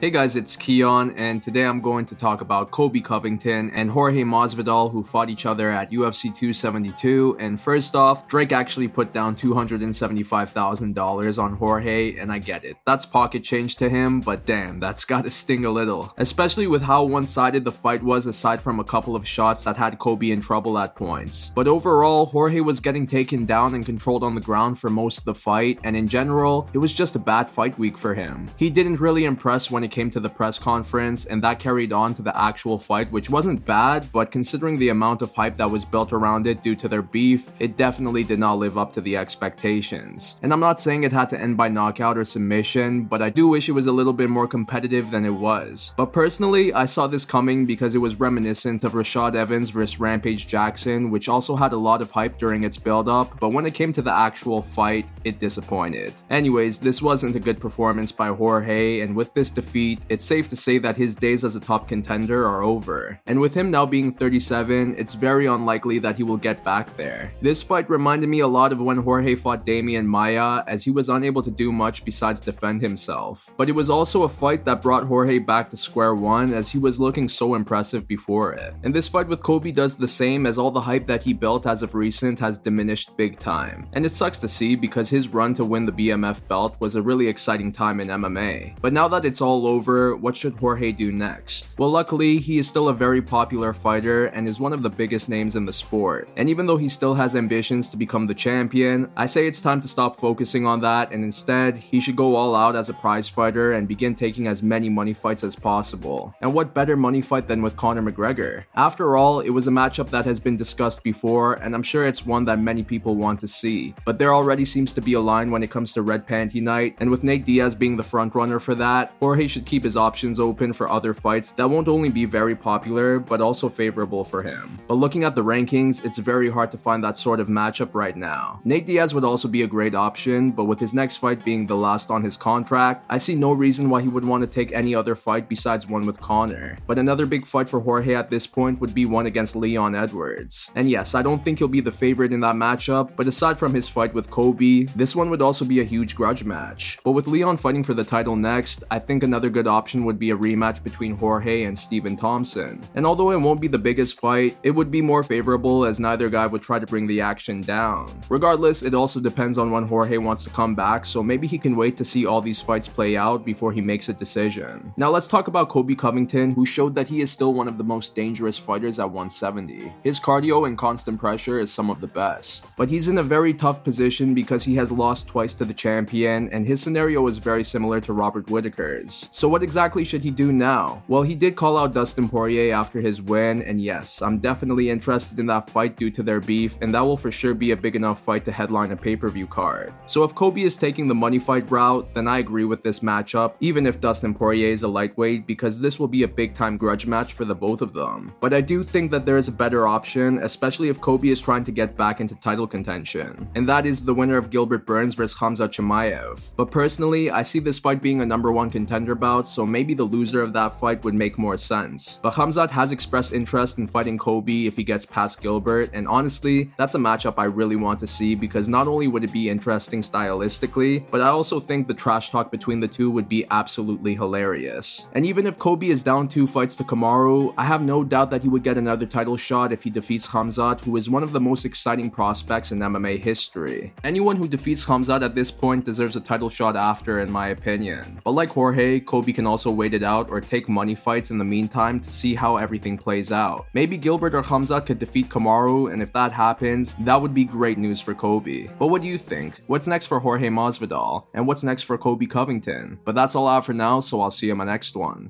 Hey guys, it's Keon, and today I'm going to talk about Colby Covington and Jorge Masvidal who fought each other at UFC 272. And first off, Drake actually put down $275,000 on Jorge, and I get it. That's pocket change to him, but damn, that's gotta sting a little. Especially with how one-sided the fight was aside from a couple of shots that had Colby in trouble at points. But overall, Jorge was getting taken down and controlled on the ground for most of the fight, and in general, it was just a bad fight week for him. He didn't really impress when it came to the press conference, and that carried on to the actual fight, which wasn't bad, but considering the amount of hype that was built around it due to their beef, it definitely did not live up to the expectations. And I'm not saying it had to end by knockout or submission, but I do wish it was a little bit more competitive than it was. But personally, I saw this coming because it was reminiscent of Rashad Evans vs Rampage Jackson, which also had a lot of hype during its build up, but when it came to the actual fight, it disappointed. Anyways, this wasn't a good performance by Jorge, and with this defeat, defeat, it's safe to say that his days as a top contender are over. And with him now being 37, it's very unlikely that he will get back there. This fight reminded me a lot of when Jorge fought Demian Maya, as he was unable to do much besides defend himself. But it was also a fight that brought Jorge back to square one, as he was looking so impressive before it. And this fight with Colby does the same, as all the hype that he built as of recent has diminished big time. And it sucks to see because his run to win the BMF belt was a really exciting time in MMA. But now that it's all over, what should Jorge do next? Well, luckily, he is still a very popular fighter and is one of the biggest names in the sport. And even though he still has ambitions to become the champion, I say it's time to stop focusing on that and instead, he should go all out as a prize fighter and begin taking as many money fights as possible. And what better money fight than with Conor McGregor? After all, it was a matchup that has been discussed before, and I'm sure it's one that many people want to see. But there already seems to be a line when it comes to Red Panty Night, and with Nate Diaz being the frontrunner for that, Jorge should should keep his options open for other fights that won't only be very popular, but also favorable for him. But looking at the rankings, it's very hard to find that sort of matchup right now. Nate Diaz would also be a great option, but with his next fight being the last on his contract, I see no reason why he would want to take any other fight besides one with Conor. But another big fight for Jorge at this point would be one against Leon Edwards. And yes, I don't think he'll be the favorite in that matchup, but aside from his fight with Colby, this one would also be a huge grudge match. But with Leon fighting for the title next, I think another Another good option would be a rematch between Jorge and Stephen Thompson. And although it won't be the biggest fight, it would be more favorable as neither guy would try to bring the action down. Regardless, it also depends on when Jorge wants to come back, so maybe he can wait to see all these fights play out before he makes a decision. Now let's talk about Colby Covington, who showed that he is still one of the most dangerous fighters at 170. His cardio and constant pressure is some of the best. But he's in a very tough position because he has lost twice to the champion, and his scenario is very similar to Robert Whitaker's. So what exactly should he do now? Well, he did call out Dustin Poirier after his win, and yes, I'm definitely interested in that fight due to their beef, and that will for sure be a big enough fight to headline a pay-per-view card. So if Colby is taking the money fight route, then I agree with this matchup, even if Dustin Poirier is a lightweight, because this will be a big time grudge match for the both of them. But I do think that there is a better option, especially if Colby is trying to get back into title contention, and that is the winner of Gilbert Burns vs Khamzat Chimaev. But personally, I see this fight being a number one contender about, so maybe the loser of that fight would make more sense. But Khamzat has expressed interest in fighting Colby if he gets past Gilbert, and honestly, that's a matchup I really want to see because not only would it be interesting stylistically, but I also think the trash talk between the two would be absolutely hilarious. And even if Colby is down two fights to Kamaru, I have no doubt that he would get another title shot if he defeats Khamzat, who is one of the most exciting prospects in MMA history. Anyone who defeats Khamzat at this point deserves a title shot after, in my opinion. But like Jorge, Colby can also wait it out or take money fights in the meantime to see how everything plays out. Maybe Gilbert or Khamzat could defeat Kamaru, and if that happens, that would be great news for Colby. But what do you think? What's next for Jorge Masvidal? And what's next for Colby Covington? But that's all I have for now, so I'll see you in my next one.